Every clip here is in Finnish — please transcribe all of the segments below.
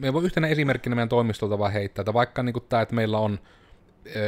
me voi yhtenä esimerkkinä meidän toimistolta vaan heittää, että vaikka niin tämä, että meillä on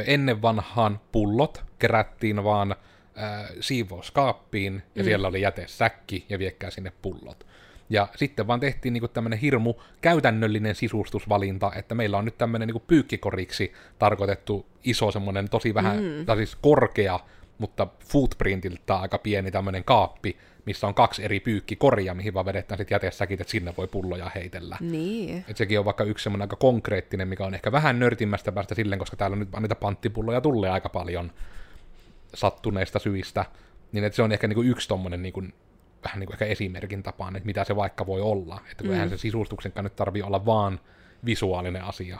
ennen vanhaan pullot kerättiin vaan äh, siivouskaappiin, ja mm. siellä oli jätesäkki, ja viekkää sinne pullot. Ja sitten vaan tehtiin niinku tämmöinen hirmu käytännöllinen sisustusvalinta, että meillä on nyt tämmöinen niinku pyykkikoriksi tarkoitettu iso semmoinen tosi vähän, mm. tai siis korkea, mutta footprintiltä aika pieni tämmöinen kaappi, missä on kaksi eri pyykkikoria, mihin vaan vedetään sitten jätesäkit, että sinne voi pulloja heitellä. Niin. Et sekin on vaikka yksi semmoinen aika konkreettinen, mikä on ehkä vähän nörtimmästä päästä silleen, koska täällä on nyt niitä panttipulloja tulee aika paljon sattuneista syistä. Niin että se on ehkä niinku yksi tommonen niinku, vähän niinku ehkä esimerkin tapaan, että mitä se vaikka voi olla. Että mm. eihän se sisustuksenkaan nyt tarvii olla vaan visuaalinen asia.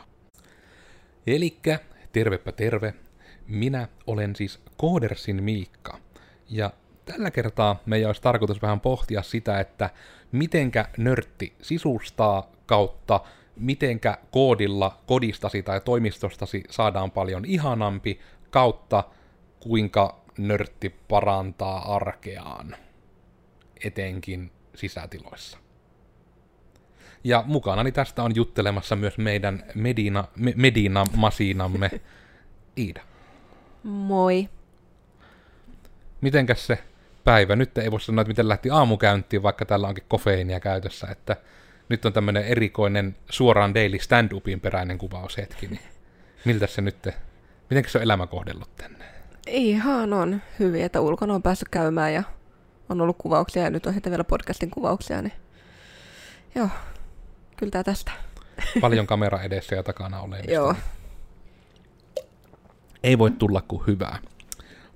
Elikkä, tervepä terve, minä olen siis Koodersin Miikka, ja tällä kertaa meidän olisi tarkoitus vähän pohtia sitä, että mitenkä nörtti sisustaa kautta, mitenkä koodilla kodistasi tai toimistostasi saadaan paljon ihanampi kautta, kuinka nörtti parantaa arkeaan, etenkin sisätiloissa. Ja mukanani tästä on juttelemassa myös meidän Medina, me, Medina-masinamme Iida. Moi. Mitenkäs se päivä? Nyt ei voi sanoa, että miten lähti aamukäyntiin, vaikka täällä onkin kofeiinia käytössä, että nyt on tämmöinen erikoinen suoraan daily stand-upin peräinen kuvaushetki, niin miltä se nyt, miten se on elämä kohdellut tänne? Ihan on hyvin, että ulkona on päässyt käymään ja on ollut kuvauksia ja nyt on sitten vielä podcastin kuvauksia, niin joo, kyllä tää tästä. Paljon kamera edessä ja takana olemista. Joo. Ei voi tulla kuin hyvää.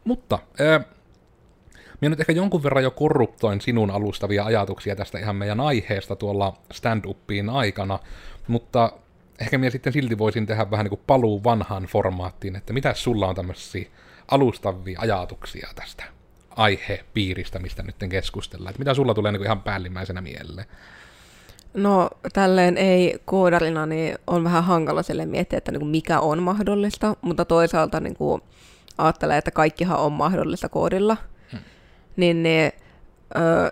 Mutta äh, minä nyt ehkä jonkun verran jo korruptoin sinun alustavia ajatuksia tästä ihan meidän aiheesta tuolla stand-upiin aikana, mutta ehkä minä sitten silti voisin tehdä vähän niin kuin paluu vanhaan formaattiin, että mitä sulla on tämmöisiä alustavia ajatuksia tästä aihepiiristä, mistä nyt keskustellaan, että mitä sulla tulee niin kuin ihan päällimmäisenä mieleen? No tälleen ei koodarina, niin on vähän hankala sille miettiä, että niin kuin mikä on mahdollista, mutta toisaalta niin kuin ajattelee, että kaikkihan on mahdollista koodilla. Hmm. Niin, niin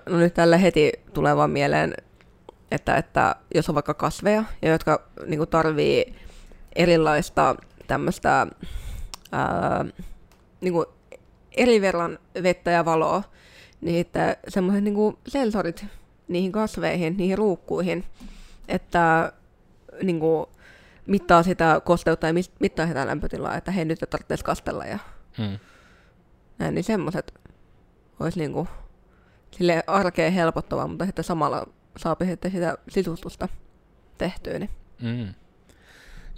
no nyt tällä heti tulee vaan mieleen, että, että jos on vaikka kasveja, ja jotka niin kuin tarvii erilaista tämmöistä niin kuin eri verran vettä ja valoa, niin että semmoiset niin kuin sensorit niihin kasveihin, niihin ruukkuihin, että niin kuin, mittaa sitä kosteutta ja mittaa sitä lämpötilaa, että he nyt tarvitsisi kastella ja hmm. näin, niin semmoiset olisi niin kuin, sille arkeen helpottavaa, mutta sitten samalla saa sitten sitä sisustusta tehtyä. Niin. Mm.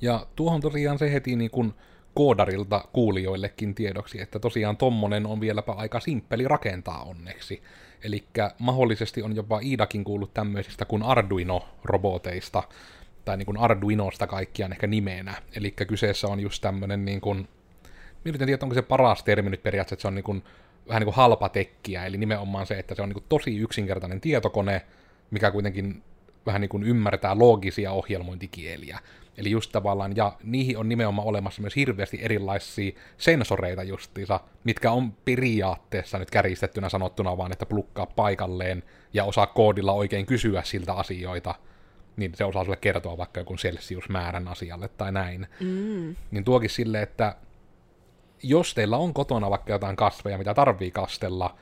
Ja tuohon tosiaan se heti niin kuin koodarilta kuulijoillekin tiedoksi, että tosiaan tommonen on vieläpä aika simppeli rakentaa onneksi. Eli mahdollisesti on jopa Iidakin kuullut tämmöisistä kuin Arduino-roboteista, tai niin kuin Arduinosta kaikkiaan ehkä nimenä. Eli kyseessä on just tämmöinen niin kuin, minä tiedä, onko se paras termi nyt periaatteessa, että se on niin kuin, vähän niin kuin halpa tekkiä, eli nimenomaan se, että se on niin kuin tosi yksinkertainen tietokone, mikä kuitenkin vähän niin kuin ymmärtää loogisia ohjelmointikieliä. Eli just tavallaan, ja niihin on nimenomaan olemassa myös hirveästi erilaisia sensoreita justiinsa, mitkä on periaatteessa nyt kärjistettynä sanottuna vaan, että plukkaa paikalleen ja osaa koodilla oikein kysyä siltä asioita, niin se osaa sulle kertoa vaikka joku Celsius-määrän asialle tai näin. Mm. Niin tuokin sille, että jos teillä on kotona vaikka jotain kasveja, mitä tarvii kastella,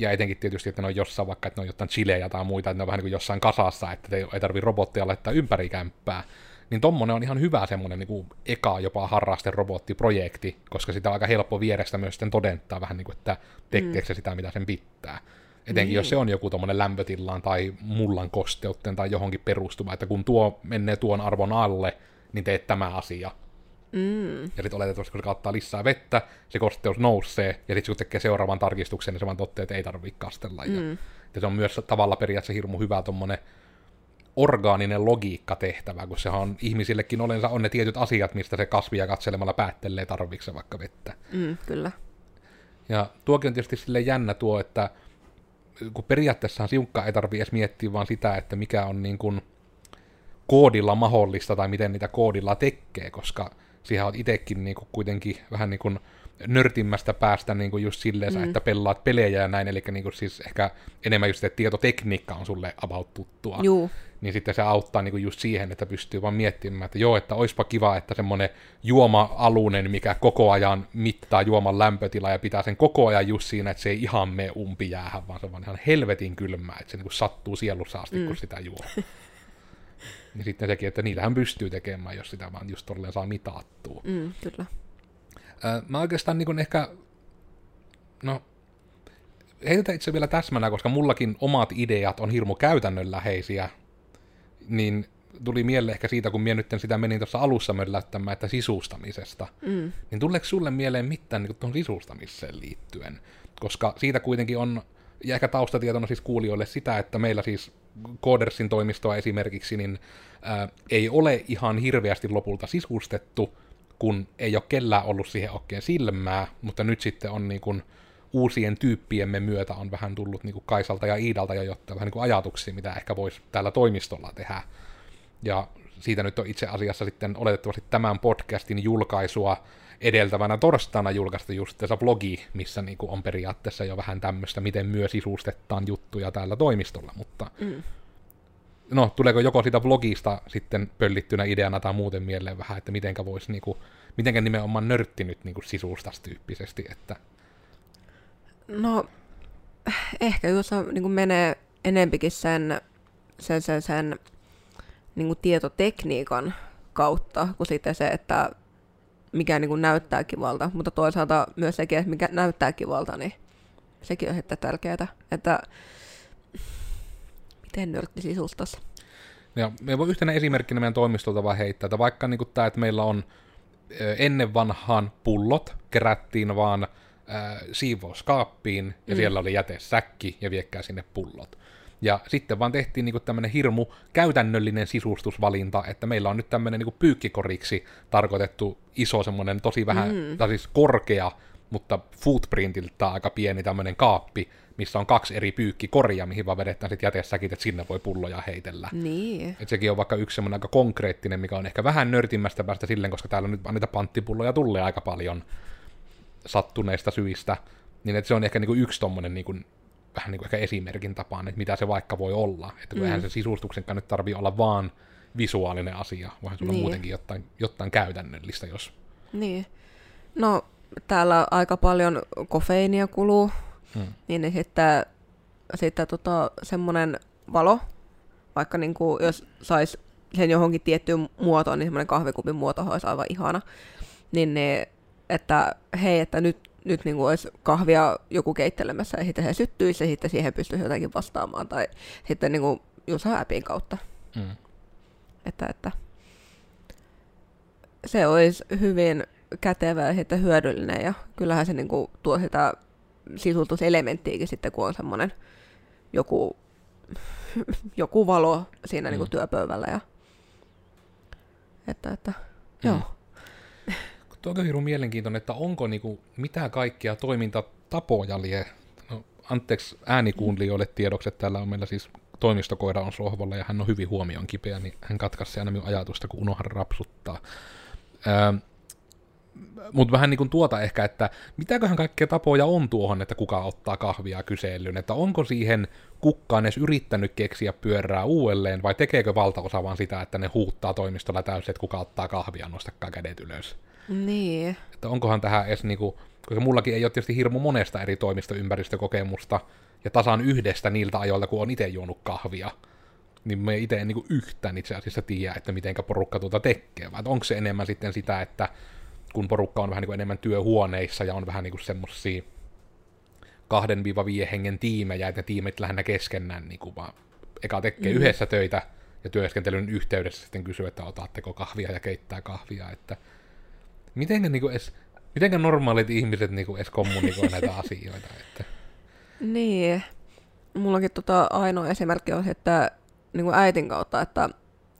ja etenkin tietysti, että ne on jossain vaikka, että ne on jotain chilejä tai muita, että ne on vähän niin kuin jossain kasassa, että ei tarvii robottia laittaa ympäri kämppää, niin tommonen on ihan hyvä semmonen niin kuin eka jopa harrasterobottiprojekti, koska sitä on aika helppo vierestä myös sitten todentaa vähän niin kuin, että tekeekö se sitä, mitä sen pitää. Etenkin niin. jos se on joku tommonen lämpötilaan tai mullan kosteutta tai johonkin perustuva, että kun tuo menee tuon arvon alle, niin teet tämä asia. Mm. Ja sitten oletettavasti, kun se kattaa lisää vettä, se kosteus nousee, ja sitten kun tekee seuraavan tarkistuksen, niin se vaan toteaa, että ei tarvitse kastella. Mm. Ja se on myös tavalla periaatteessa hirmu hyvä tommonen orgaaninen logiikka tehtävä, kun sehän on ihmisillekin olensa on ne tietyt asiat, mistä se kasvia katselemalla päättelee tarvitse vaikka vettä. Mm, kyllä. Ja tuokin on tietysti sille jännä tuo, että kun periaatteessa siunkka ei tarvitse edes miettiä vaan sitä, että mikä on niin kuin koodilla mahdollista tai miten niitä koodilla tekee, koska siihen on itsekin niin kuin kuitenkin vähän niin kuin nörtimmästä päästä niin kuin just silleen, mm. että pelaat pelejä ja näin, eli niin kuin siis ehkä enemmän just, että tietotekniikka on sulle about tuttua. Juu. niin sitten se auttaa niin kuin just siihen, että pystyy vaan miettimään, että joo, että oispa kiva, että semmoinen juoma-alunen, mikä koko ajan mittaa juoman lämpötilaa ja pitää sen koko ajan just siinä, että se ei ihan mene umpijäähän, vaan se on vaan ihan helvetin kylmää, että se niin kuin sattuu sielussa asti, mm. kun sitä juo. niin sitten sekin, että niitähän pystyy tekemään, jos sitä vaan just tolleen saa mitattua. Mm, kyllä. mä oikeastaan niin ehkä, no heitä itse vielä täsmänä, koska mullakin omat ideat on hirmu käytännönläheisiä, niin tuli mieleen ehkä siitä, kun minä nyt sitä menin tuossa alussa möllättämään, että sisustamisesta, mm. niin tuleeko sulle mieleen mitään niin tuohon sisustamiseen liittyen? Koska siitä kuitenkin on, ja ehkä taustatietona siis kuulijoille sitä, että meillä siis Codersin toimistoa esimerkiksi, niin ää, ei ole ihan hirveästi lopulta sisustettu, kun ei ole kellään ollut siihen oikein silmää, mutta nyt sitten on niin kuin, uusien tyyppiemme myötä on vähän tullut niin kuin Kaisalta ja Iidalta jo jotain vähän niin kuin ajatuksia, mitä ehkä voisi täällä toimistolla tehdä. Ja siitä nyt on itse asiassa sitten oletettavasti tämän podcastin julkaisua edeltävänä torstaina julkaista just tässä blogi, missä niin kuin on periaatteessa jo vähän tämmöistä, miten myös sisustetaan juttuja täällä toimistolla, mutta mm. no, tuleeko joko sitä blogista sitten pöllittynä ideana tai muuten mieleen vähän, että mitenkä voisi niin kuin, mitenkä nimenomaan nörtti nyt niin sisustas tyyppisesti, että No, ehkä jos niin menee enempikin sen, sen, sen, sen niin kuin tietotekniikan kautta, kuin sitten se, että mikä niin kuin näyttää kivalta, mutta toisaalta myös sekin, että mikä näyttää kivalta, niin sekin on että tärkeää, että miten nörtti sisustaisi. Ja me voi yhtenä esimerkkinä meidän toimistolta vaan heittää, että vaikka niin tämä, että meillä on ennen vanhaan pullot kerättiin vaan äh, siivouskaappiin, ja mm. siellä oli jätesäkki, ja viekkää sinne pullot. Ja sitten vaan tehtiin niinku tämmöinen hirmu käytännöllinen sisustusvalinta, että meillä on nyt tämmöinen niinku pyykkikoriksi tarkoitettu iso semmoinen tosi vähän, mm. tai siis korkea, mutta footprintiltä aika pieni tämmöinen kaappi, missä on kaksi eri pyykkikoria, mihin vaan vedetään sitten jätesäkit, että sinne voi pulloja heitellä. Niin. Et sekin on vaikka yksi semmoinen aika konkreettinen, mikä on ehkä vähän nörtimmästä päästä silleen, koska täällä nyt niitä panttipulloja tulee aika paljon sattuneista syistä, niin että se on ehkä niin kuin yksi tommonen niin kuin, vähän niin kuin ehkä esimerkin tapaan, että mitä se vaikka voi olla. Että kun mm. eihän se sisustuksenkaan nyt tarvii olla vaan visuaalinen asia, vaan sulla niin. muutenkin jotain, jotain käytännöllistä, jos... Niin. No, täällä aika paljon kofeiinia kuluu, hmm. niin sitten, sitten tota, semmoinen valo, vaikka niin kuin, jos sais sen johonkin tiettyyn muotoon, niin semmoinen kahvikupin muoto olisi aivan ihana, niin ne että hei, että nyt, nyt niin kuin olisi kahvia joku keittelemässä ja sitten he syttyisi ja sitten siihen pystyisi jotenkin vastaamaan tai sitten niin kuin just appin kautta. Mm. Että, että se olisi hyvin kätevä ja sitten hyödyllinen ja kyllähän se niin kuin tuo sitä sisutuselementtiäkin sitten, kun on semmoinen joku, joku valo siinä mm. niin kuin työpöydällä. Ja, että, että, mm. joo. Tuo on hirveän mielenkiintoinen, että onko niinku mitä kaikkia toimintatapoja lie. No, anteeksi äänikuuntelijoille tiedoksi, että täällä on meillä siis toimistokoira on sohvalla ja hän on hyvin huomion kipeä, niin hän katkaisi aina minun ajatusta, kun unohan rapsuttaa. Öö, mutta vähän niin kuin tuota ehkä, että mitäköhän kaikkea tapoja on tuohon, että kuka ottaa kahvia kyselyyn, että onko siihen kukkaan edes yrittänyt keksiä pyörää uudelleen, vai tekeekö valtaosa vaan sitä, että ne huuttaa toimistolla täysin, että kuka ottaa kahvia, nostakaa kädet ylös. Niin. Että onkohan tähän edes niinku, koska mullakin ei ole tietysti hirmu monesta eri toimistoympäristökokemusta, ja tasan yhdestä niiltä ajoilta, kun on itse juonut kahvia, niin me itse en niinku yhtään itse asiassa tiedä, että mitenkä porukka tuota tekee, vai onko se enemmän sitten sitä, että kun porukka on vähän niinku enemmän työhuoneissa ja on vähän niinku semmosia kahden viiva hengen tiimejä, että ne tiimit lähinnä keskenään niinku vaan eka tekee mm. yhdessä töitä ja työskentelyn yhteydessä sitten kysyy, että otatteko kahvia ja keittää kahvia, että mitenkä, niinku edes, mitenkä normaalit ihmiset niinku edes kommunikoi näitä asioita? Että... Niin. Mullakin tota ainoa esimerkki on, että niin kuin äitin kautta, että,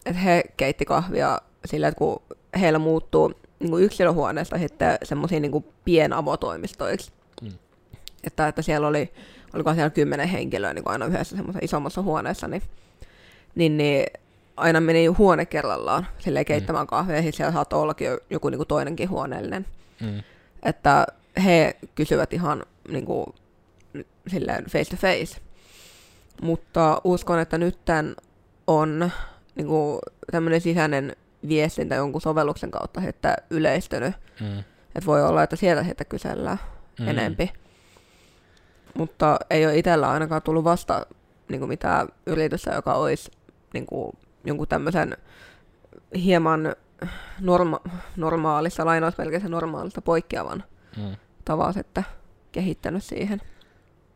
että he keitti kahvia sillä, että kun heillä muuttuu niin kuin yksilöhuoneesta sitten semmoisiin niin pienavotoimistoiksi. Mm. Että, että siellä oli, oliko siellä kymmenen henkilöä niin kuin aina yhdessä semmoisessa isommassa huoneessa, niin, niin, niin aina meni huone kerrallaan silleen keittämään mm. kahvia, ja siellä saattoi ollakin joku niin kuin toinenkin huoneellinen. Mm. Että he kysyvät ihan niin kuin, silleen face to face. Mutta uskon, että nyt tämän on niin kuin, tämmöinen sisäinen viestintä jonkun sovelluksen kautta että yleistynyt. Mm. Että voi olla, että sieltä heitä kysellään Mm. enempi. Mutta ei ole itsellä ainakaan tullut vasta niin kuin mitään yritystä, joka olisi niin kuin, jonkun tämmöisen hieman norma- normaalista, lainausmerkeissä normaalista poikkeavan Mm. tavan sitten kehittänyt siihen.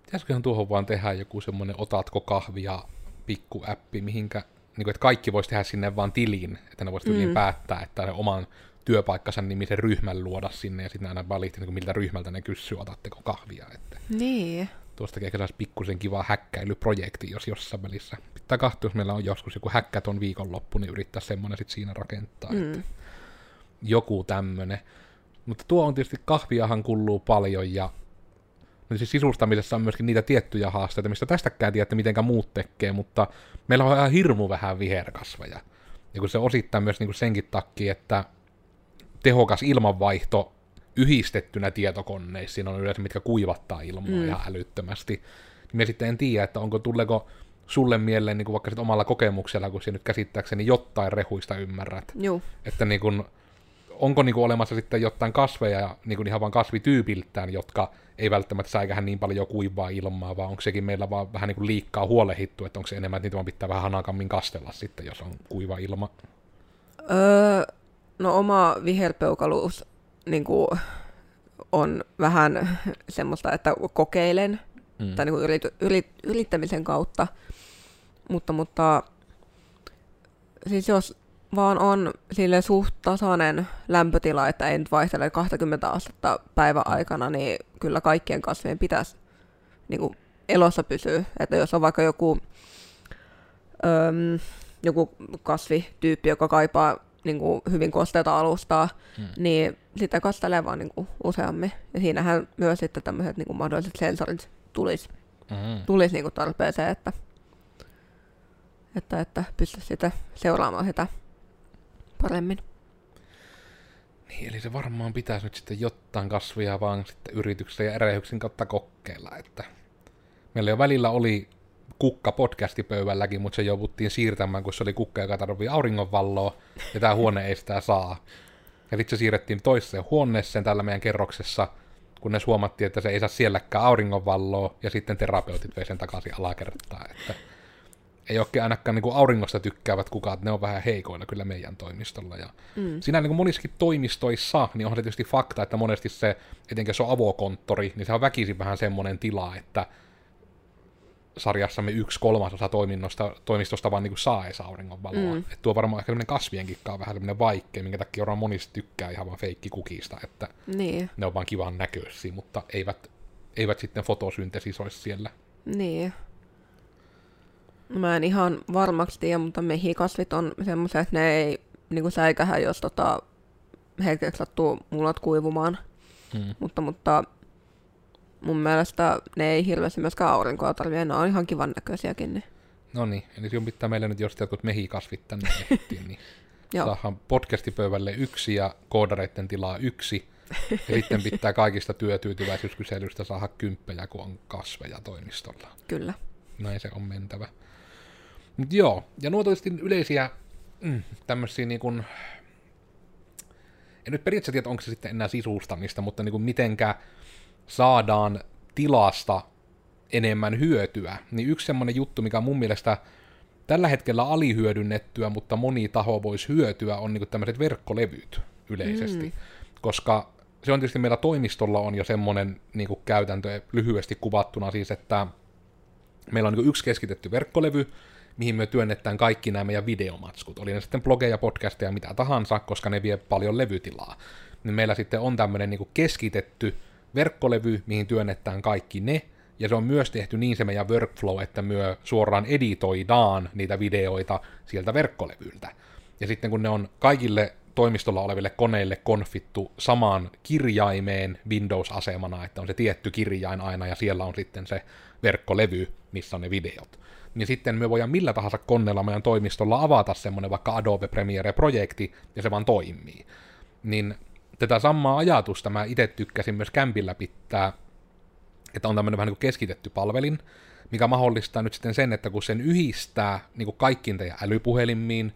Pitäisiköhän tuohon vaan tehdä joku semmoinen otatko kahvia pikkuäppi, mihinkä, niin kuin, että kaikki voisi tehdä sinne vaan tiliin, että ne voisi mm. Päättää, että ne oman työpaikkansa nimisen ryhmän luoda sinne ja sitten aina valita, niin kuin miltä ryhmältä ne kysyy, otatteko kahvia. Että Niin. tuostakin ehkä saisi pikkusen kiva häkkäilyprojekti, jos jossain välissä. Pitää katsoa, jos meillä on joskus joku häkkäton viikonloppu, niin yrittää semmoinen sitten siinä rakentaa. Mm. Mm. Joku tämmönen. Mutta tuo on tietysti kahviahan kuuluu paljon ja no siis sisustamisessa on myöskin niitä tiettyjä haasteita, mistä tästäkään tiedätte, mitenkä muut tekee, mutta meillä on ihan hirmu vähän viherkasveja. Ja kun se osittain myös niin kuin senkin takia, että tehokas ilmanvaihto yhdistettynä tietokoneisiin on yleensä, mitkä kuivattaa ilmaa mm. Ihan älyttömästi. Niin me sitten en tiedä, että onko tulleko sulle mieleen niin kuin vaikka sit omalla kokemuksella, kun sinä nyt käsittääkseni jotain rehuista ymmärrät, Juu. että niin kun, onko niin kun olemassa sitten jotain kasveja niin kun ihan vaan kasvityypiltään, jotka ei välttämättä säikähän niin paljon kuivaa ilmaa, vaan onko sekin meillä vaan vähän niin kuin liikkaa huolehittu, että onko se enemmän, että niitä vaan pitää vähän hanakammin kastella sitten, jos on kuiva ilma. Öö, no oma viherpeukaluus niin kuin, on vähän semmoista, että kokeilen Mm. tai niin kuin yrit, yrit, yrittämisen kautta, mutta, mutta siis jos vaan on sille suht tasainen lämpötila, että ei nyt vaihtele 20 astetta päivän aikana, niin kyllä kaikkien kasvien pitäisi niin kuin elossa pysyä. Että jos on vaikka joku, öm, joku kasvityyppi, joka kaipaa niin kuin hyvin kosteita alustaa, Mm. niin sitä kastelee vaan niin kuin useammin. Ja siinähän myös sitten tämmöiset niin kuin mahdolliset sensorit tulisi Mm. tulis niinku tarpeeseen, että, että, että pystyisi sitä seuraamaan sitä paremmin. Niin, eli se varmaan pitäisi nyt sitten jotain kasvia vaan sitten yrityksen ja erehyksen kautta kokeilla, että meillä jo välillä oli kukka podcastipöydälläkin, mutta se jouduttiin siirtämään, kun se oli kukka, joka tarvii auringonvalloa, ja tämä huone ei sitä saa. Ja sitten se siirrettiin toiseen huoneeseen tällä meidän kerroksessa, kunnes huomattiin, että se ei saa sielläkään auringonvalloa, ja sitten terapeutit vei sen takaisin alakertaan, että ei oikein ainakaan niin kuin auringosta tykkäävät kukaan, että ne on vähän heikoilla kyllä meidän toimistolla. Ja Mm. Siinä niin kuin monissakin toimistoissa, niin se tietysti fakta, että monesti se, etenkin jos on avokonttori, niin se on väkisin vähän semmoinen tila, että sarjassamme yksi kolmasosa toiminnosta, toimistosta vaan niin saa edes auringonvaloa. Mm. Mm. Että tuo varmaan ehkä semmoinen kasvienkin on vähän semmoinen vaikea, minkä takia varmaan monista tykkää ihan vaan feikkikukista, että Niin, ne on vaan kivan näköisiä, mutta eivät, eivät sitten fotosynteesisoisi siellä. niin. No Mä en ihan varmaksi tiedä, mutta mehikasvit on semmoisia, että ne ei niinku säikähä, jos tota, hetkeksi sattuu mulat kuivumaan. Mm. Mutta, mutta mun mielestä ne ei hirveästi myöskään aurinkoa tarvitse. Ne on ihan kivan näköisiäkin. Niin. No niin, eli sinun pitää meille nyt jos jotkut mehikasvit tänne ehtiin, niin saadaan podcastipöydälle yksi ja koodareiden tilaa yksi. Ja sitten pitää kaikista työtyytyväisyyskyselyistä saada kymppejä, kun on kasveja toimistolla. Kyllä. Näin se on mentävä. Mut joo, ja nuo tietysti yleisiä mm, tämmöisiä niin kuin, en nyt periaatteessa tiedä, onko se sitten enää sisustamista, mutta niin kuin mitenkä saadaan tilasta enemmän hyötyä. Niin yksi semmoinen juttu, mikä mun mielestä tällä hetkellä alihyödynnettyä, mutta moni taho voisi hyötyä, on niin tämmöiset verkkolevyt yleisesti. Mm. Koska se on tietysti meillä toimistolla on jo semmoinen niin käytäntö lyhyesti kuvattuna siis, että meillä on niin yksi keskitetty verkkolevy, mihin me työnnetään kaikki nämä meidän videomatskut. Oli ne sitten blogeja, podcasteja, mitä tahansa, koska ne vie paljon levytilaa. Niin meillä sitten on tämmöinen niin keskitetty verkkolevy, mihin työnnetään kaikki ne, ja se on myös tehty niin se meidän workflow, että myö suoraan editoidaan niitä videoita sieltä verkkolevyltä. Ja sitten kun ne on kaikille toimistolla oleville koneille konfittu samaan kirjaimeen Windows-asemana, että on se tietty kirjain aina, ja siellä on sitten se verkkolevy, missä on ne videot. Niin sitten me voidaan millä tahansa koneella meidän toimistolla avata semmoinen vaikka Adobe Premiere-projekti, ja se vaan toimii. Niin tätä samaa ajatusta mä itse tykkäsin myös kämpillä pitää, että on tämmöinen vähän niin kuin keskitetty palvelin, mikä mahdollistaa nyt sitten sen, että kun sen yhdistää niin kuin kaikkiin teidän älypuhelimiin,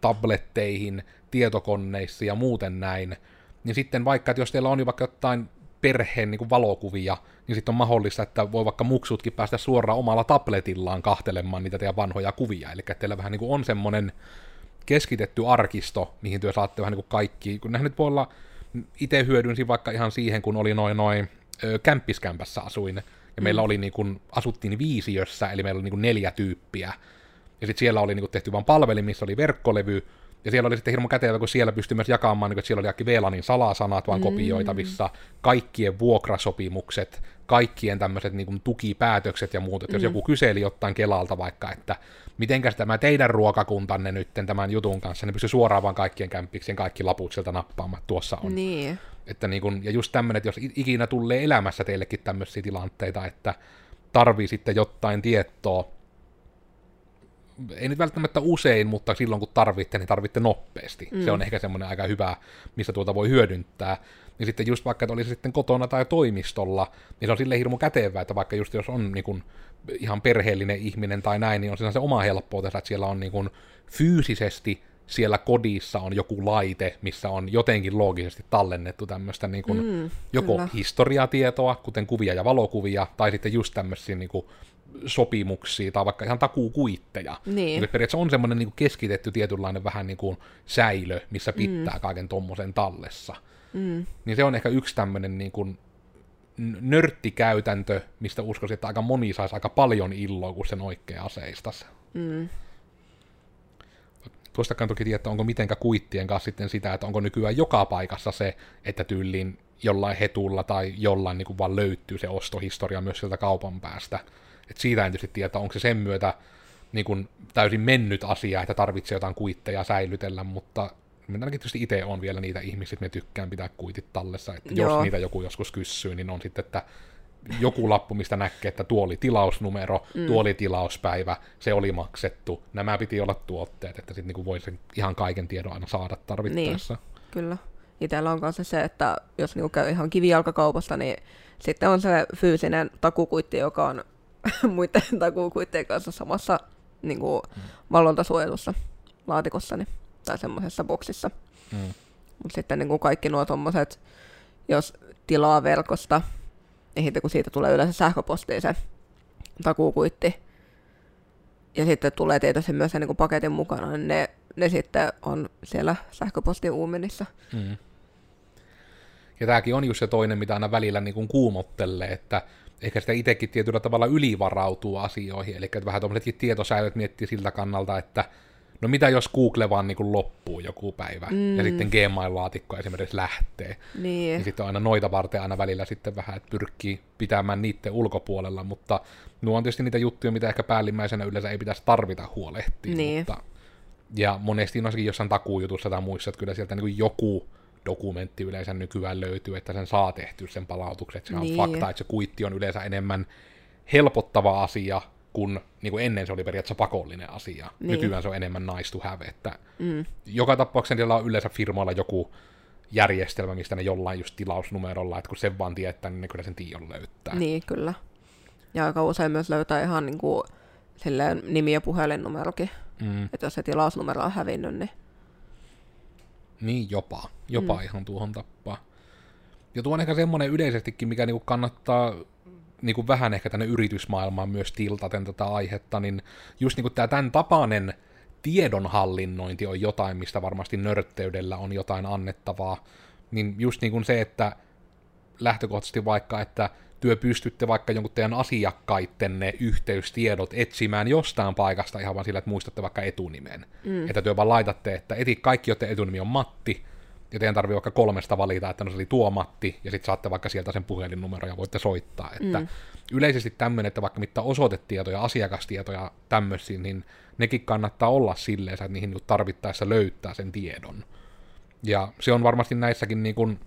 tabletteihin, tietokoneissa ja muuten näin, niin sitten vaikka, että jos teillä on jo vaikka jotain perheen niin kuin valokuvia, niin sitten on mahdollista, että voi vaikka muksutkin päästä suoraan omalla tabletillaan kahtelemaan niitä teidän vanhoja kuvia. Eli teillä vähän niin kuin on semmoinen keskitetty arkisto, mihin työ saatte vähän niin kuin kaikki. Kun nähnyt voi olla, itse hyödynsin vaikka ihan siihen, kun oli noin noin kämppiskämpässä asuin, ja mm. meillä oli niin kuin, asuttiin viisiössä, eli meillä oli niin kuin neljä tyyppiä. Ja sitten siellä oli niin kuin tehty vain palveli, missä oli verkkolevy, ja siellä oli sitten hirmu kätevä, kun siellä pystyi myös jakamaan, niin että siellä oli kaikki VLANin salasanat vaan mm. kopioitavissa, kaikkien vuokrasopimukset, kaikkien tämmöiset niin tukipäätökset ja muut. Että mm. jos joku kyseli jotain Kelalta vaikka, että mitenkäs tämä teidän ruokakuntanne nyt tämän jutun kanssa, niin pystyi suoraan vaan kaikkien kämpiksien kaikki laput sieltä nappaamaan, tuossa on. Niin. Että niin kun, ja just tämmöinen, että jos ikinä tulee elämässä teillekin tämmöisiä tilanteita, että tarvii sitten jotain tietoa, ei nyt välttämättä usein, mutta silloin kun tarvitte, niin tarvitte nopeasti. Mm. Se on ehkä semmoinen aika hyvä, missä tuota voi hyödyntää. Niin sitten just vaikka, että olisi sitten kotona tai toimistolla, niin se on sille hirmu kätevää, että vaikka just jos on niin kuin ihan perheellinen ihminen tai näin, niin on se oma helppoutensa, että siellä on niin kuin fyysisesti siellä kodissa on joku laite, missä on jotenkin loogisesti tallennettu tämmöistä niin kuin mm, joko kyllä. historiatietoa, kuten kuvia ja valokuvia, tai sitten just tämmöisiä niin kuin sopimuksia tai vaikka ihan takuukuitteja. Niin. Eli periaatteessa on semmoinen niin keskitetty tietynlainen vähän niin kuin säilö, missä pitää mm. kaiken tommosen tallessa. Mm. Niin se on ehkä yksi tämmöinen niin kuin nörttikäytäntö, mistä uskoisin, että aika moni saisi aika paljon illoa, kun sen oikein aseistas. Mm. Tuostakaan toki tiedä, että onko mitenkä kuittien kanssa sitten sitä, että onko nykyään joka paikassa se, että tyyliin jollain hetulla tai jollain niin kuin vaan löytyy se ostohistoria myös sieltä kaupan päästä. Et siitä en tietysti tiedä, onko se sen myötä niin kuin täysin mennyt asia, että tarvitsee jotain kuitteja säilytellä, mutta minä ainakin tietysti itse on vielä niitä ihmisiä, että me tykkään pitää kuitit tallessa, että Joo. jos niitä joku joskus kysyy, niin on sitten, että joku lappu, mistä näkee, että tuo oli tilausnumero, mm. tuo oli tilauspäivä, se oli maksettu, nämä piti olla tuotteet, että sitten niin voi sen ihan kaiken tiedon aina saada tarvittaessa. Niin, kyllä. Itsellä on kanssa se, että jos niinku käy ihan kivijalkakaupasta, niin sitten on se fyysinen takukuitti, joka on muiden takuukuittien kanssa samassa niin kuin, mm. valvontasuojelussa laatikossani tai semmoisessa boksissa. Mm. Mutta sitten niin kuin kaikki nuo tommoset, jos tilaa verkosta, niin sitten kun siitä tulee yleensä sähköpostiin se takuukuitti, ja sitten tulee tietysti myös sen niin paketin mukana, niin ne, ne sitten on siellä sähköpostin uumenissa. Mm. Ja tämäkin on just se toinen, mitä aina välillä niin kuin kuumottelee, että ehkä sitä itsekin tietyllä tavalla ylivarautuu asioihin, eli vähän tuommoisetkin tietosäilöt miettii siltä kannalta, että no mitä jos Google vaan niin kuin loppuu joku päivä, mm. ja sitten Gmail-laatikko esimerkiksi lähtee. Niin. niin sitten on aina noita varten aina välillä sitten vähän, että pyrkii pitämään niiden ulkopuolella, mutta nuo on tietysti niitä juttuja, mitä ehkä päällimmäisenä yleensä ei pitäisi tarvita huolehtia, niin. mutta ja monesti noissakin jossain takuujutussa tai muissa, että kyllä sieltä niin kuin joku dokumentti yleensä nykyään löytyy, että sen saa tehty sen palautuksen. Että se on niin. fakta, että se kuitti on yleensä enemmän helpottava asia, kun, niin kuin ennen se oli periaatteessa pakollinen asia. Niin. Nykyään se on enemmän nice to have. Että mm. Joka tapauksessa niillä on yleensä firmoilla joku järjestelmä, mistä ne jollain just tilausnumerolla, että kun sen vaan tietää, niin ne kyllä sen tiedon löytää. Niin, kyllä. Ja aika usein myös löytää ihan niin kuin, silleen nimi- ja puhelinnumerokin. Mm. Että jos se tilausnumero on hävinnyt, niin niin jopa, jopa mm. ihan tuohon tappaa. Ja tuo on ehkä semmoinen yleisestikin, mikä niinku kannattaa niinku vähän ehkä tänne yritysmaailmaan myös tiltaten tätä aihetta, niin just niinku tämä tämän tapainen tiedonhallinnointi on jotain, mistä varmasti nörtteydellä on jotain annettavaa. Niin just niin kuin se, että lähtökohtaisesti vaikka, että työ pystytte vaikka jonkun teidän asiakkaittenne yhteystiedot etsimään jostain paikasta ihan vaan sillä, että muistatte vaikka etunimen. Mm. Että työ vaan laitatte, että eti kaikki, joiden etunimi on Matti, ja teidän tarvii vaikka kolmesta valita, että no se oli tuo Matti, ja sitten saatte vaikka sieltä sen puhelinnumero ja voitte soittaa. Että mm. yleisesti tämmöinen, että vaikka mitä osoitetietoja, asiakastietoja tämmöisiä, niin nekin kannattaa olla silleen, että niihin tarvittaessa löytää sen tiedon. Ja se on varmasti näissäkin niin kuin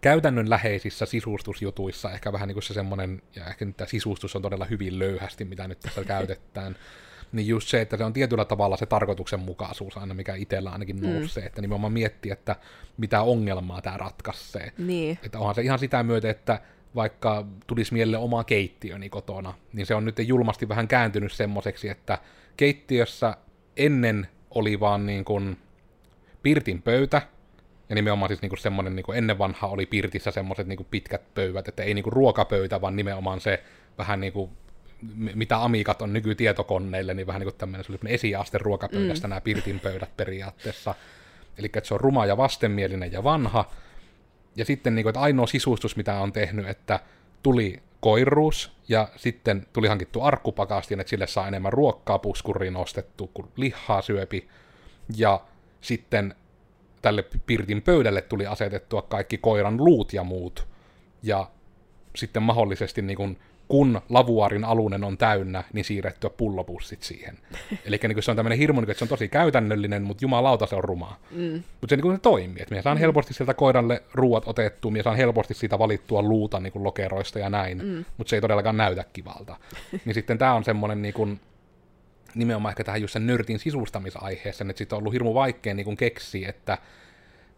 käytännönläheisissä sisustusjutuissa ehkä vähän niin kuin se semmoinen, ja ehkä nyt tämä sisustus on todella hyvin löyhästi, mitä nyt tässä käytetään, niin just se, että se on tietyllä tavalla se tarkoituksenmukaisuus aina, mikä itsellä ainakin mm. nousee, että nimenomaan miettii, että mitä ongelmaa tämä ratkaisee. Niin. Että onhan se ihan sitä myötä, että vaikka tulisi mieleen oma keittiöni kotona, niin se on nyt julmasti vähän kääntynyt semmoiseksi, että keittiössä ennen oli vaan niin kuin pirtin pöytä, ja nimenomaan siis niin semmoinen, niin ennen vanha oli pirtissä semmoiset niin pitkät pöydät, että ei niin kuin ruokapöytä, vaan nimenomaan se vähän niin kuin mitä amikat on nykytietokoneille, niin vähän niin kuin tämmöinen esiaste ruokapöydästä mm. nämä pirtin pöydät periaatteessa. Eli että se on ruma ja vastenmielinen ja vanha. Ja sitten niin kuin, että ainoa sisustus, mitä on tehnyt, että tuli koiruus ja sitten tuli hankittu arkkupakastin, että sille saa enemmän ruokkaa puskuriin nostettu kuin lihaa syöpi. Ja sitten tälle pirtin pöydälle tuli asetettua kaikki koiran luut ja muut. Ja sitten mahdollisesti niin kuin kun lavuaarin alunen on täynnä, niin siirrettyä pullopussit siihen. Eli niin se on tämmöinen hirmu, että se on tosi käytännöllinen, mutta jumalauta se on rumaa. Mm. Mutta se, niin se toimii, että me saan mm. helposti sieltä koiralle ruuat otettua, me saan helposti siitä valittua luuta niin kuin lokeroista ja näin, mm. mutta se ei todellakaan näytä kivalta. niin sitten tämä on semmoinen niin kuin, nimenomaan ehkä tähän just sen nörtin sisustamisaiheeseen, että sitten on ollut hirmu vaikea niin keksiä, että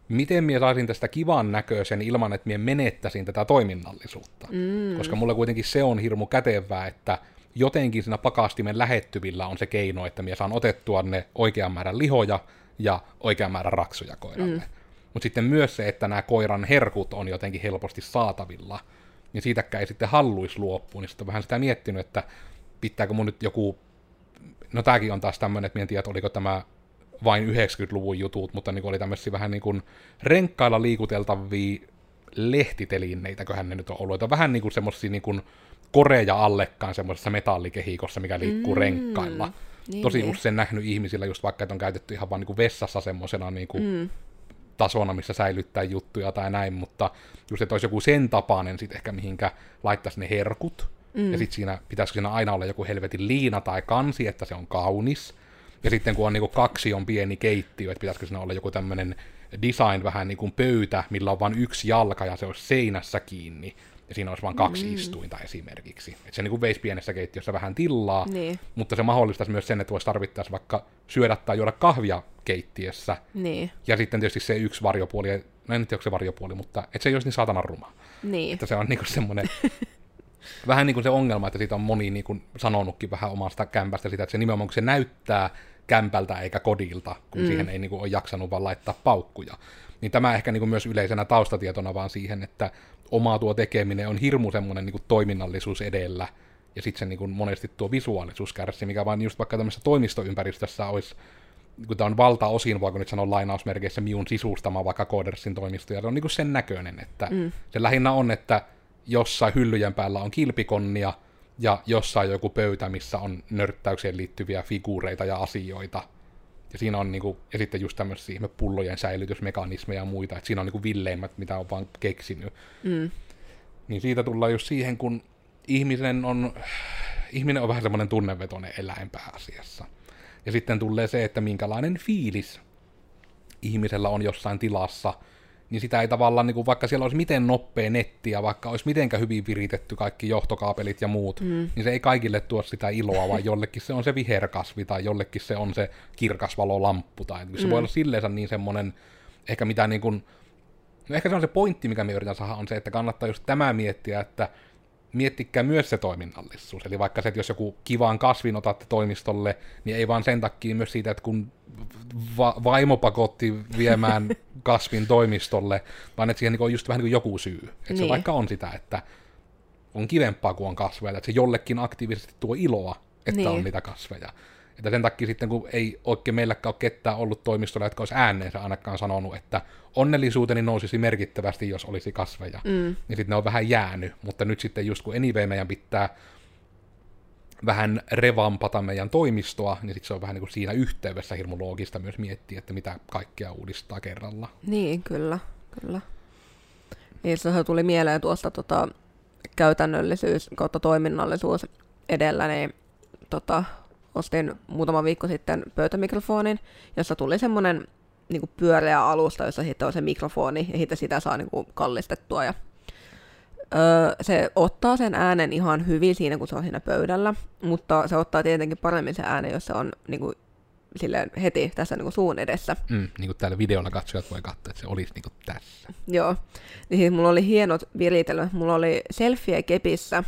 miten minä saisin tästä kivan näköisen ilman, että minä menettäisin tätä toiminnallisuutta. Mm. Koska mulle kuitenkin se on hirmu kätevää, että jotenkin siinä pakastimen lähettyvillä on se keino, että minä saan otettua ne oikean määrän lihoja ja oikean määrän raksuja koiralle. Mm. Mutta sitten myös se, että nämä koiran herkut on jotenkin helposti saatavilla, niin siitäkään ei sitten halluisi luopua. Niin sitten on vähän sitä miettinyt, että pitääkö mun nyt joku, no tämäkin on taas tämmöinen, että en tiedä, oliko tämä vain 90-luvun jutut, mutta niin oli tämmöisiä vähän niin kuin renkkailla liikuteltavia lehtitelineitäköhän ne nyt on ollut. Että vähän niin kuin semmoisia niin kuin koreja allekkaan semmoisessa metallikehikossa, mikä liikkuu mm, renkkailla. Niin, Tosi niin. usein nähnyt ihmisillä just vaikka, että on käytetty ihan vaan niin kuin vessassa semmoisena niin kuin mm. tasona, missä säilyttää juttuja tai näin, mutta just, että olisi joku sen tapainen sitten ehkä mihinkä laittaisi ne herkut, mm. ja sitten siinä pitäisikö siinä aina olla joku helvetin liina tai kansi, että se on kaunis, ja sitten kun on niin kaksi on pieni keittiö, että pitäisikö siinä olla joku tämmöinen design vähän niin kuin pöytä, millä on vain yksi jalka ja se olisi seinässä kiinni. Ja siinä olisi vain kaksi mm. istuinta esimerkiksi. Että se niin kuin veisi pienessä keittiössä vähän tilaa, niin. mutta se mahdollistaisi myös sen, että voisi tarvittaessa vaikka syödä tai juoda kahvia keittiössä. Niin. Ja sitten tietysti se yksi varjopuoli, no en tiedä, onko se varjopuoli, mutta että se ei olisi niin saatana ruma. Niin. Että se on niin kuin semmoinen vähän niin kuin se ongelma, että siitä on moni niin kuin sanonutkin vähän omasta kämpästä sitä, että se nimenomaan kun se näyttää kämpältä eikä kodilta, kun mm. siihen ei niin kuin, ole jaksanut vaan laittaa paukkuja. Niin tämä ehkä niin kuin, myös yleisenä taustatietona vaan siihen, että oma tuo tekeminen on hirmu semmoinen niin kuin, toiminnallisuus edellä, ja sitten se niin kuin, monesti tuo visuaalisuus kärsii, mikä vaan just vaikka tämmöisessä toimistoympäristössä olisi kun tämä on valtaosin, voiko nyt sanoa lainausmerkeissä, miun sisustama vaikka Codersin toimisto, ja se on niin kuin sen näköinen, että mm. se lähinnä on, että jossain hyllyjen päällä on kilpikonnia, ja jossain joku pöytä, missä on nörttäykseen liittyviä figuureita ja asioita. Ja siinä on niinku, ja sitten just tämmöisiä pullojen säilytysmekanismeja ja muita, että siinä on niinku villeimmät, mitä on vaan keksinyt. Mm. Niin siitä tullaan just siihen, kun ihminen on, ihminen on vähän semmoinen tunnevetoinen eläin pääasiassa. Ja sitten tulee se, että minkälainen fiilis ihmisellä on jossain tilassa – niin sitä ei tavallaan, niin kuin vaikka siellä olisi miten nopea netti ja vaikka olisi mitenkä hyvin viritetty kaikki johtokaapelit ja muut, mm. niin se ei kaikille tuo sitä iloa, vaan jollekin se on se viherkasvi tai jollekin se on se kirkasvalolamppu. Tai se mm. voi olla silleensä niin semmoinen, ehkä mitä niin kuin, no ehkä se on se pointti, mikä me yritän saada, on se, että kannattaa just tämä miettiä, että miettikää myös se toiminnallisuus. Eli vaikka se, että jos joku kivaan kasvin otatte toimistolle, niin ei vaan sen takia myös siitä, että kun va- vaimo pakotti viemään kasvin toimistolle, vaan että siihen niin on just vähän niin kuin joku syy. Että niin. se vaikka on sitä, että on kivempaa kuin on kasveja, että se jollekin aktiivisesti tuo iloa, että niin. on niitä kasveja. Että sen takia sitten, kun ei oikein meilläkään ole ketään ollut toimistolla, jotka olisi ääneensä ainakaan sanonut, että onnellisuuteni nousisi merkittävästi, jos olisi kasveja, mm. niin sitten ne on vähän jäänyt. Mutta nyt sitten just kun anyway meidän pitää vähän revampata meidän toimistoa, niin sitten se on vähän niin kuin siinä yhteydessä hirmu loogista myös miettiä, että mitä kaikkea uudistaa kerralla. Niin, kyllä, kyllä. Niin, se tuli mieleen tuosta tota, käytännöllisyys kautta toiminnallisuus edellä, niin tota, ostin muutama viikko sitten pöytämikrofonin, jossa tuli semmoinen niin pyöreä alusta, jossa sitten on se mikrofoni, ja sitten sitä saa niin kuin, kallistettua. Ja, öö, se ottaa sen äänen ihan hyvin siinä, kun se on siinä pöydällä, mutta se ottaa tietenkin paremmin sen äänen, jos se on niin kuin, silleen heti tässä niin kuin suun edessä. Mm, niin kuin täällä videolla katsojat voi katsoa, että se olisi niin kuin tässä. Joo. Niin siis mulla oli hienot viritelmät. Mulla oli selfie kepissä,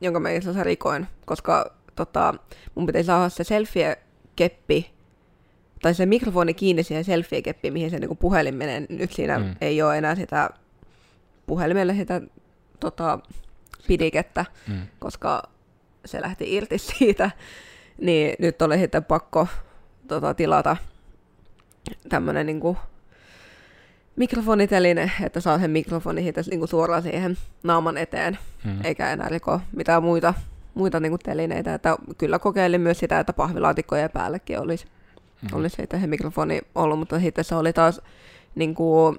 jonka mä itse rikoin, koska tota, mun piti saada se selfie-keppi, tai se mikrofoni kiinni siihen selfie-keppiin, mihin se niinku puhelin menee. Nyt siinä mm. ei ole enää sitä puhelimelle sitä tota, pidikettä, mm. koska se lähti irti siitä. Niin nyt oli sitten pakko tota, tilata tämmöinen niinku mikrofoniteline, että saa sen mikrofoni siitä niinku suoraan siihen naaman eteen, mm. eikä enää riko mitään muita, muita niinku telineitä. Että kyllä kokeilin myös sitä, että pahvilaatikkojen päällekin olisi, mm. olisi siitä se mikrofoni ollut, mutta sitten se oli taas niinku,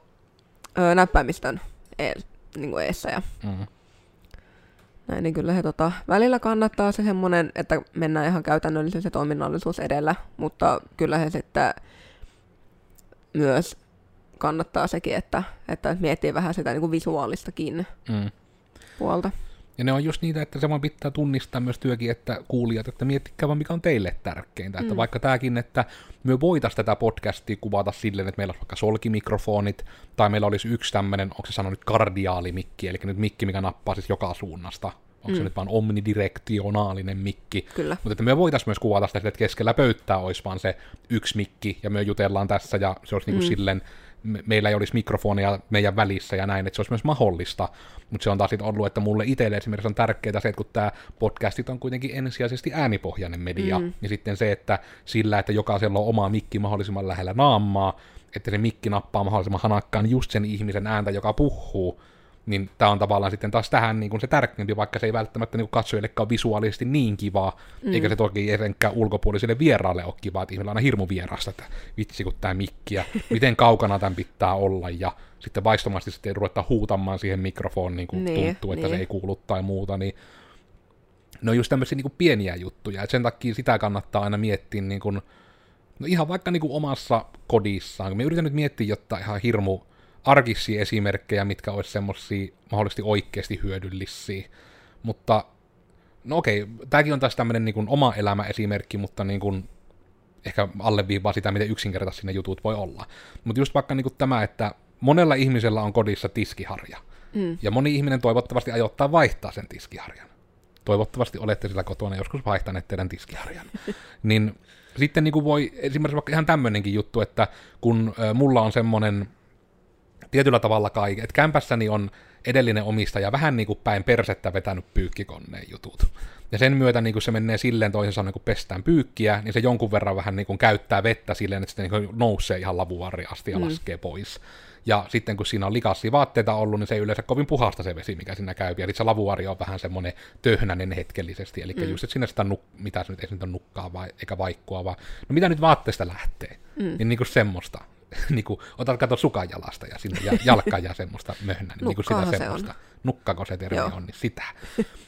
ö, näppäimistön e, niinku eessä. Ja, mm. näin, niin kyllä se tota, välillä kannattaa se semmoinen, että mennään ihan käytännöllisyys ja toiminnallisuus edellä, mutta kyllä se sitten myös kannattaa sekin, että, että miettii vähän sitä niin kuin visuaalistakin mm. puolta. Ja ne on just niitä, että se vaan pitää tunnistaa myös työkin, että kuulijat, että miettikää vaan mikä on teille tärkeintä. Mm. Että vaikka tämäkin, että me voitaisiin tätä podcastia kuvata silleen, että meillä olisi vaikka solkimikrofonit, tai meillä olisi yksi tämmöinen, onko se sanonut kardiaalimikki, eli nyt mikki, mikä nappaa siis joka suunnasta. Onko mm. se nyt vaan omnidirektionaalinen mikki? Kyllä. Mutta että me voitaisiin myös kuvata sitä, että keskellä pöytää olisi vaan se yksi mikki, ja me jutellaan tässä, ja se olisi niinku mm. silleen meillä ei olisi mikrofonia meidän välissä ja näin, että se olisi myös mahdollista, mutta se on taas ollut, että mulle itselle esimerkiksi on tärkeää se, että kun tämä podcastit on kuitenkin ensisijaisesti äänipohjainen media, mm. niin sitten se, että sillä, että jokaisella on oma mikki mahdollisimman lähellä naammaa, että se mikki nappaa mahdollisimman hanakkaan just sen ihmisen ääntä, joka puhuu, niin tämä on tavallaan sitten taas tähän niin kuin se tärkeämpi, vaikka se ei välttämättä niin katsojillekaan visuaalisesti niin kivaa, mm. eikä se toki etenkään ulkopuolisille vieraalle ole kivaa, että ihmisillä on aina hirmu vierasta, että vitsi kun tämä mikki ja miten kaukana tämän pitää olla, ja sitten vaistomasti sitten ruveta huutamaan siihen mikrofoniin, niin kun niin, tuntuu, että niin. se ei kuulu tai muuta, niin ne on just tämmöisiä niin kuin pieniä juttuja, että sen takia sitä kannattaa aina miettiä niin kuin, no ihan vaikka niin kuin omassa kodissaan, me yritän nyt miettiä jotain ihan hirmu arkisia esimerkkejä, mitkä olisi semmoisia mahdollisesti oikeasti hyödyllisiä. Mutta, no okei, tämäkin on taas tämmöinen niin oma elämäesimerkki, mutta niin kuin, ehkä alleviivaa sitä, miten yksinkertaisesti ne jutut voi olla. Mutta just vaikka niin kuin tämä, että monella ihmisellä on kodissa tiskiharja. Mm. Ja moni ihminen toivottavasti ajoittaa vaihtaa sen tiskiharjan. Toivottavasti olette sillä kotona joskus vaihtaneet teidän tiskiharjan. niin sitten niin kuin voi esimerkiksi vaikka ihan tämmöinenkin juttu, että kun mulla on semmoinen tietyllä tavalla kaikki. Että kämpässäni on edellinen omistaja vähän niin kuin päin persettä vetänyt pyykkikoneen jutut. Ja sen myötä niin kuin se menee silleen toisin sanoen, kun pestään pyykkiä, niin se jonkun verran vähän niin kuin käyttää vettä silleen, että se niin nousee ihan lavuari asti ja mm. laskee pois. Ja sitten kun siinä on likassia vaatteita ollut, niin se ei yleensä kovin puhasta se vesi, mikä siinä käy. Ja sitten se lavuari on vähän semmoinen töhnäinen hetkellisesti. Eli mm. just, että sinne sitä, nuk- mitä se nyt ei sitä nukkaa vai, eikä vaikkua, vaan no mitä nyt vaatteesta lähtee. Mm. Niin, niin kuin semmoista. niin kuin, otat kato sukan jalasta ja sinne ja jalka ja semmoista möhnä, niin, niin kuin sitä semmoista. On. Nukkako se termi on, niin sitä.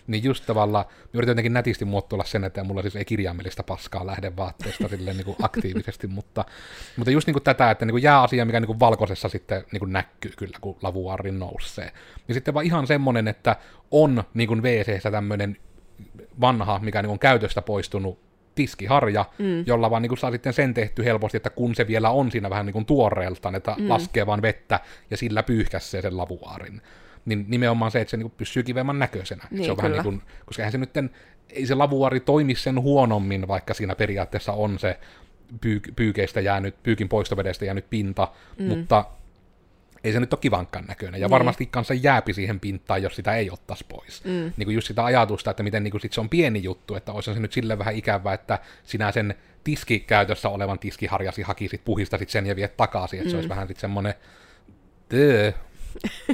niin just tavallaan, me yritän jotenkin nätisti muotoilla sen, että mulla siis ei kirjaimellista paskaa lähde vaatteesta silleen niin kuin aktiivisesti, mutta, mutta just niin kuin tätä, että niin kuin jää asia, mikä niin kuin valkoisessa sitten niin kuin näkyy kyllä, kun lavuaari nousee. Ja sitten vaan ihan semmoinen, että on niin kuin wc tämmöinen vanha, mikä niin on käytöstä poistunut tiskiharja, mm. jolla vaan niin kuin saa sitten sen tehty helposti, että kun se vielä on siinä vähän niin kuin tuoreeltaan, että mm. laskee vaan vettä ja sillä pyyhkäsee sen lavuaarin. Niin nimenomaan se, että se niin kuin pysyy kivemman näköisenä. Niin, se on kyllä. vähän niin kuin, koska eihän se nyt, ei se lavuaari toimi sen huonommin, vaikka siinä periaatteessa on se pyy- pyykeistä jäänyt, pyykin poistovedestä jäänyt pinta, mm. mutta ei se nyt ole kivankan näköinen. Ja niin. varmasti kanssa jääpi siihen pintaan, jos sitä ei ottaisi pois. Mm. Niin kuin just sitä ajatusta, että miten niin kuin sit se on pieni juttu, että olisi se nyt sille vähän ikävä, että sinä sen tiskikäytössä olevan tiskiharjasi hakisit, puhistasit sen ja viet takaisin, että mm. se olisi mm. vähän sitten semmoinen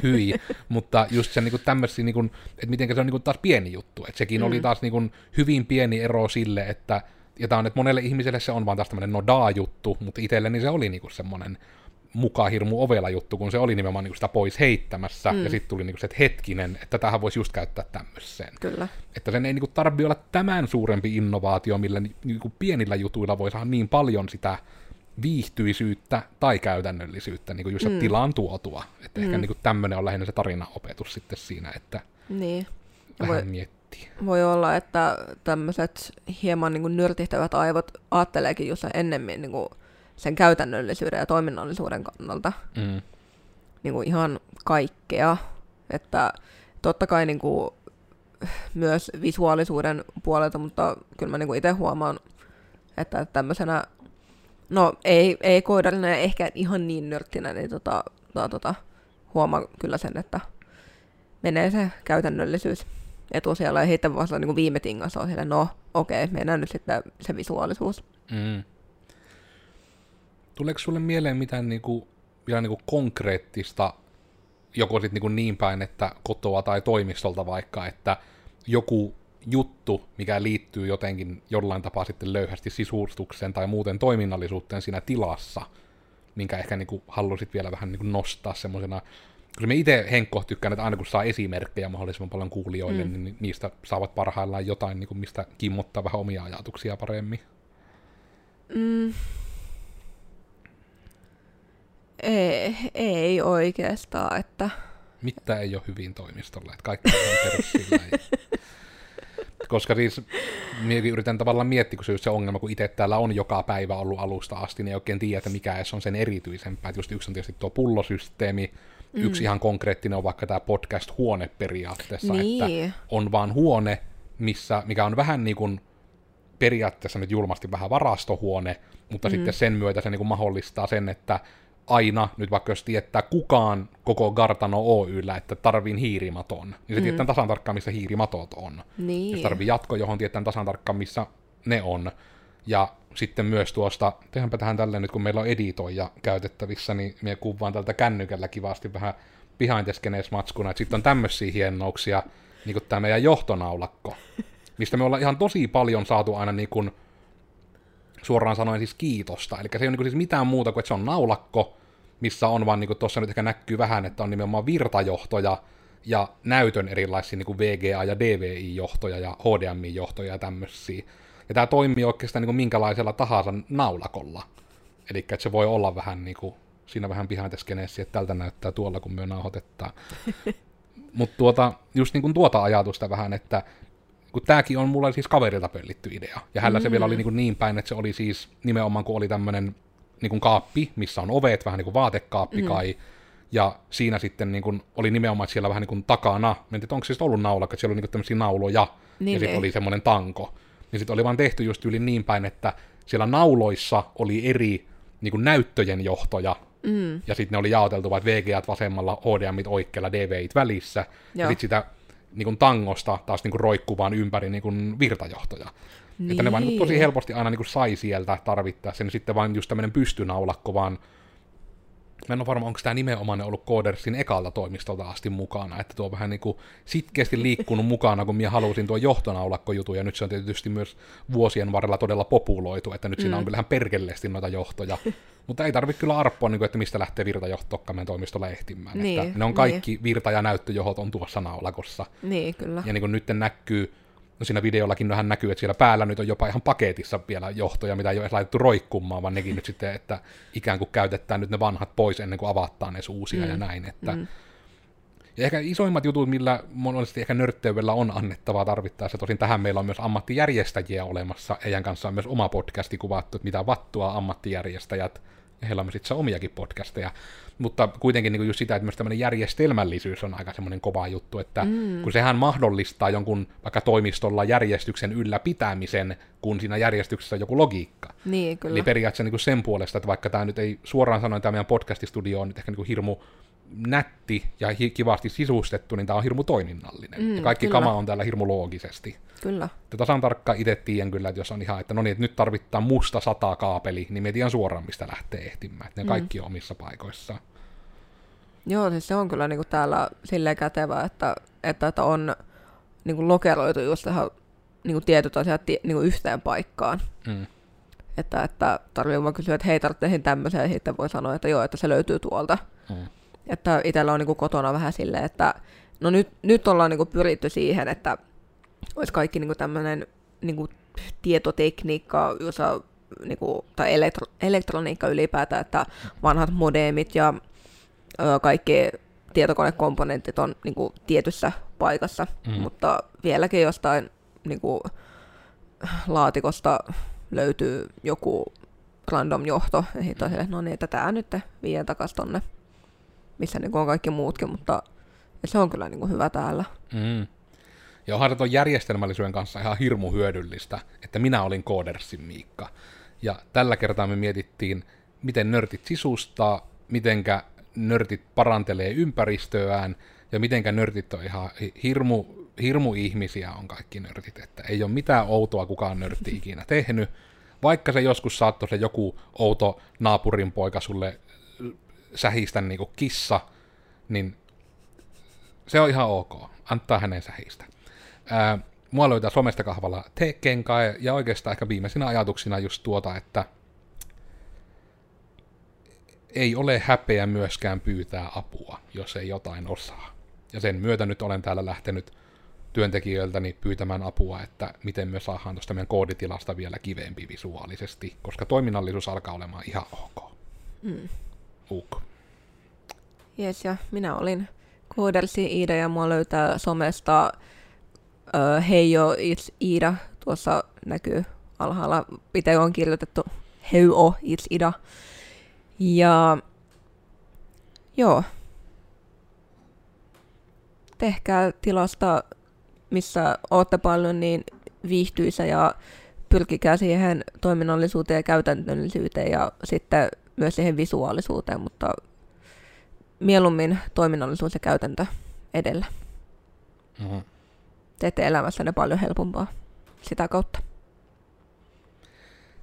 hyi, mutta just se niin tämmöisiä, niin kuin, että miten se on niin kuin taas pieni juttu, että sekin mm. oli taas niin kuin hyvin pieni ero sille, että ja tämä on, että monelle ihmiselle se on vaan taas tämmöinen no juttu, mutta itselleni se oli niin kuin semmoinen mukaan hirmu ovela juttu, kun se oli nimenomaan niin sitä pois heittämässä, mm. ja sitten tuli niin se, että hetkinen, että tähän voisi just käyttää tämmöiseen. Kyllä. Että sen ei niin tarvitse olla tämän suurempi innovaatio, millä niin pienillä jutuilla voi saada niin paljon sitä viihtyisyyttä tai käytännöllisyyttä niin kuin just mm. tilaan tuotua. Että mm. ehkä niin tämmöinen on lähinnä se tarinaopetus sitten siinä, että niin. vähän voi... miettiä miettii. Voi olla, että tämmöiset hieman niin nyrtihtävät aivot ajatteleekin just ennemmin niin kuin sen käytännöllisyyden ja toiminnallisuuden kannalta Mm. niin kuin ihan kaikkea. Että totta kai niin kuin, myös visuaalisuuden puolelta, mutta kyllä mä niin kuin itse huomaan, että tämmöisenä, no ei, ei ja ehkä ihan niin nörttinä, niin tota, tota, tota, huomaan kyllä sen, että menee se käytännöllisyys etusijalla ja sitten vasta niin kuin viime tingassa on sille, no okei, okay, mennään nyt sitten se visuaalisuus. Mm. Tuleeko sulle mieleen mitään niinku, vielä niinku konkreettista, joko sit niinku niin päin, että kotoa tai toimistolta vaikka, että joku juttu, mikä liittyy jotenkin jollain tapaa sitten löyhästi sisustukseen tai muuten toiminnallisuuteen siinä tilassa, minkä ehkä niinku halusit vielä vähän niinku nostaa semmoisena, koska me itse Henkko tykkään, että aina kun saa esimerkkejä mahdollisimman paljon kuulijoille, mm. niin niistä saavat parhaillaan jotain, niinku, mistä kimmottaa vähän omia ajatuksia paremmin. Mm. Ei, ei oikeastaan, että Mitä ei ole hyvin toimistolla, että kaikki on. Ja... Koska siis yritän tavallaan miettiä, kun se on just se ongelma, kun itse täällä on joka päivä ollut alusta asti, niin ei oikein tiedä, että mikä edes on sen erityisempää. Että just yksi on tietysti tuo pullosysteemi, mm. yksi ihan konkreettinen on vaikka tämä podcast-huone periaatteessa, Niin. että on vaan huone, missä, mikä on vähän niin kuin periaatteessa nyt julmasti vähän varastohuone, mutta mm. sitten sen myötä se niin kuin mahdollistaa sen, että aina, nyt vaikka jos tietää kukaan koko Gartano Oyllä, että tarviin hiirimaton, niin se mm. tietää tasan tarkkaan, missä hiirimatot on. niin. Jos tarvii jatko, johon tietää tasan tarkkaan, missä ne on. Ja sitten myös tuosta, tehdäänpä tähän tälleen nyt, kun meillä on editoija käytettävissä, niin me kuvaan tältä kännykällä kivasti vähän behind the scenes matskuna, että sitten on tämmöisiä hienouksia, niin kuin tämä meidän johtonaulakko, mistä me ollaan ihan tosi paljon saatu aina niin kuin, suoraan sanoen siis kiitosta. Eli se ei ole niin siis mitään muuta kuin, että se on naulakko, missä on vaan, niin tuossa nyt ehkä näkyy vähän, että on nimenomaan virtajohtoja ja näytön erilaisia niin VGA- ja DVI-johtoja ja HDMI-johtoja ja tämmöisiä. Ja tämä toimii oikeastaan niin kuin minkälaisella tahansa naulakolla. Eli se voi olla vähän niin kuin, siinä vähän scenes, että tältä näyttää tuolla, kun me nauhoitetaan. Mutta tuota, just niin kuin tuota ajatusta vähän, että kun tämäkin on mulle siis kaverilta pöllitty idea. Ja hänellä mm. se vielä oli niin, kuin niin päin, että se oli siis nimenomaan, kun oli tämmöinen niin kuin kaappi, missä on ovet, vähän niin kuin vaatekaappi mm. kai, ja siinä sitten niin kuin, oli nimenomaan, että siellä vähän niin kuin takana, mä en tiedä, onko se sitten ollut naulakka, että siellä oli niin kuin tämmöisiä nauloja, Niin ja sitten oli semmoinen tanko. Niin sitten oli vaan tehty just yli niin päin, että siellä nauloissa oli eri niin kuin näyttöjen johtoja, Mm. ja sitten ne oli jaoteltu vaan VGAt vasemmalla, HDMit oikealla, DVIt välissä, ja Joo. sitten sitä niin kuin tangosta taas niin kuin roikkuu vaan ympäri niin kuin virtajohtoja. Niin. Että ne vaan niin kuin tosi helposti aina niin kuin sai sieltä tarvittaessa, niin sitten vaan just tämmöinen pystynaulakko vaan, mä en ole varma, onko tämä nimenomaan ollut Codersin ekalta toimistolta asti mukana, että tuo on vähän niin kuin sitkeästi liikkunut mukana, kun minä halusin tuo johtonaulakkojutun, ja nyt se on tietysti myös vuosien varrella todella populoitu, että nyt mm. siinä on kyllähän perkeleesti noita johtoja, mutta ei tarvitse kyllä arppoa, niin kuin, että mistä lähtee virtajohto meidän toimistolla ehtimään. Niin, että ne on kaikki niin. virta- ja näyttöjohot on tuossa naulakossa. Niin, kyllä. Ja niin kuin nyt näkyy, siinä videollakin vähän näkyy, että siellä päällä nyt on jopa ihan paketissa vielä johtoja, mitä ei ole laitettu roikkumaan, vaan nekin nyt sitten, että ikään kuin käytetään nyt ne vanhat pois ennen kuin avataan edes uusia mm. ja näin. Että, mm. Ja ehkä isoimmat jutut, millä monesti ehkä nörtteydellä on annettavaa tarvittaessa, tosin tähän meillä on myös ammattijärjestäjiä olemassa, heidän kanssa on myös oma podcasti kuvattu, että mitä vattua ammattijärjestäjät, ja heillä on myös itse omiakin podcasteja, mutta kuitenkin niin just sitä, että myös tämmöinen järjestelmällisyys on aika semmoinen kova juttu, että mm. kun sehän mahdollistaa jonkun vaikka toimistolla järjestyksen ylläpitämisen, kun siinä järjestyksessä on joku logiikka. Niin, kyllä. Eli periaatteessa niin kuin sen puolesta, että vaikka tämä nyt ei suoraan sanoen tämä meidän podcastistudio on nyt ehkä niin kuin hirmu nätti ja kivasti sisustettu, niin tämä on hirmu toiminnallinen. Mm, ja kaikki kyllä. kama on täällä hirmu loogisesti. Kyllä. Ja tasan tarkkaan itse tiedän kyllä, että jos on ihan, että no niin, että nyt tarvitaan musta sata kaapeli, niin me tiedän suoraan, mistä lähtee ehtimään. Että ne Mm. kaikki on omissa paikoissaan. Joo, siis se on kyllä niinku täällä silleen kätevä, että, että, että on niinku lokeroitu just tähän niinku tietyt asiat niinku yhteen paikkaan. Mm. Että, että tarvii vaan kysyä, että hei, tarvitsen tämmöisen, ja sitten voi sanoa, että joo, että se löytyy tuolta. Mm. Että itsellä on niinku kotona vähän silleen, että no nyt, nyt ollaan niinku pyritty siihen, että olisi kaikki niinku tämmöinen niinku tietotekniikka, jossa, niinku, tai elektro, elektroniikka ylipäätään, että vanhat modemit ja ö, kaikki tietokonekomponentit on niinku tietyssä paikassa, mm. mutta vieläkin jostain niin kuin, laatikosta löytyy joku random johto, ja sitten mm. no niin, että tämä nyt vie takaisin tonne, missä niin on kaikki muutkin, mutta se on kyllä niin kuin hyvä täällä. Mm. Ja onhan se järjestelmällisyyden kanssa ihan hirmu hyödyllistä, että minä olin Koodersin Miikka. Ja tällä kertaa me mietittiin, miten nörtit sisustaa, mitenkä nörtit parantelee ympäristöään, ja mitenkä nörtit on ihan hirmu, hirmu ihmisiä on kaikki nörtit, että ei ole mitään outoa kukaan nörtti ikinä tehnyt, vaikka se joskus saattoi se joku outo naapurin poika sulle sähistä niin kuin kissa, niin se on ihan ok. Antaa hänen sähistä. Ää, mua löytää somesta kahvalla Tekkenkai, ja oikeastaan ehkä viimeisinä ajatuksina just tuota, että ei ole häpeä myöskään pyytää apua, jos ei jotain osaa. Ja sen myötä nyt olen täällä lähtenyt työntekijöiltäni pyytämään apua, että miten me saadaan tuosta meidän kooditilasta vielä kivempi visuaalisesti, koska toiminnallisuus alkaa olemaan ihan ok. Mm. UK. Jes, ja minä olin Koodersi Iida ja mua löytää somesta uh, Heijo It's Ida. Tuossa näkyy alhaalla, mitä on kirjoitettu Heijo It's Ida. Ja joo, tehkää tilasta, missä olette paljon, niin viihtyisä ja pyrkikää siihen toiminnallisuuteen ja käytännöllisyyteen ja sitten myös siihen visuaalisuuteen, mutta mieluummin toiminnallisuus ja käytäntö edellä. Mm-hmm. Teette elämässänne paljon helpompaa sitä kautta.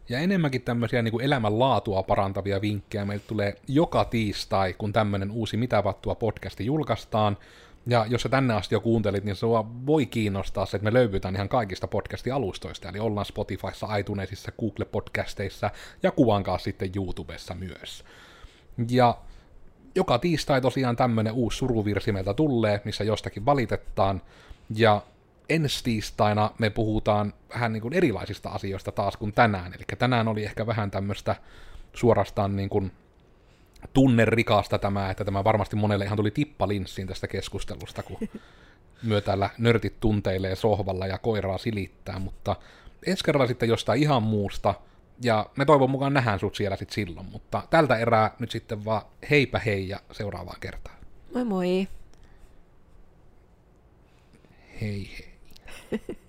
Ja enemmänkin tämmöisiä niin kuin elämänlaatua parantavia vinkkejä meille tulee joka tiistai, kun tämmöinen uusi Mitä vattua podcasti julkaistaan. Ja jos sä tänne asti jo kuuntelit, niin se voi kiinnostaa se, että me löydytään ihan kaikista podcasti-alustoista, eli ollaan Spotifyssa, iTunesissa, Google-podcasteissa ja kuvankaa sitten YouTubessa myös. Ja joka tiistai tosiaan tämmönen uusi suruvirsi meiltä tulee, missä jostakin valitetaan, ja ensi tiistaina me puhutaan vähän niin kuin erilaisista asioista taas kuin tänään, eli tänään oli ehkä vähän tämmöistä suorastaan niin kuin tunnerikasta tämä, että tämä varmasti monelle ihan tuli tippalinssiin tästä keskustelusta, kun myö täällä nörtit tunteilee sohvalla ja koiraa silittää, mutta ensi kerralla sitten jostain ihan muusta, ja me toivon mukaan nähdään sut siellä sitten silloin, mutta tältä erää nyt sitten vaan heipä hei ja seuraavaan kertaan. Moi moi. Hei hei.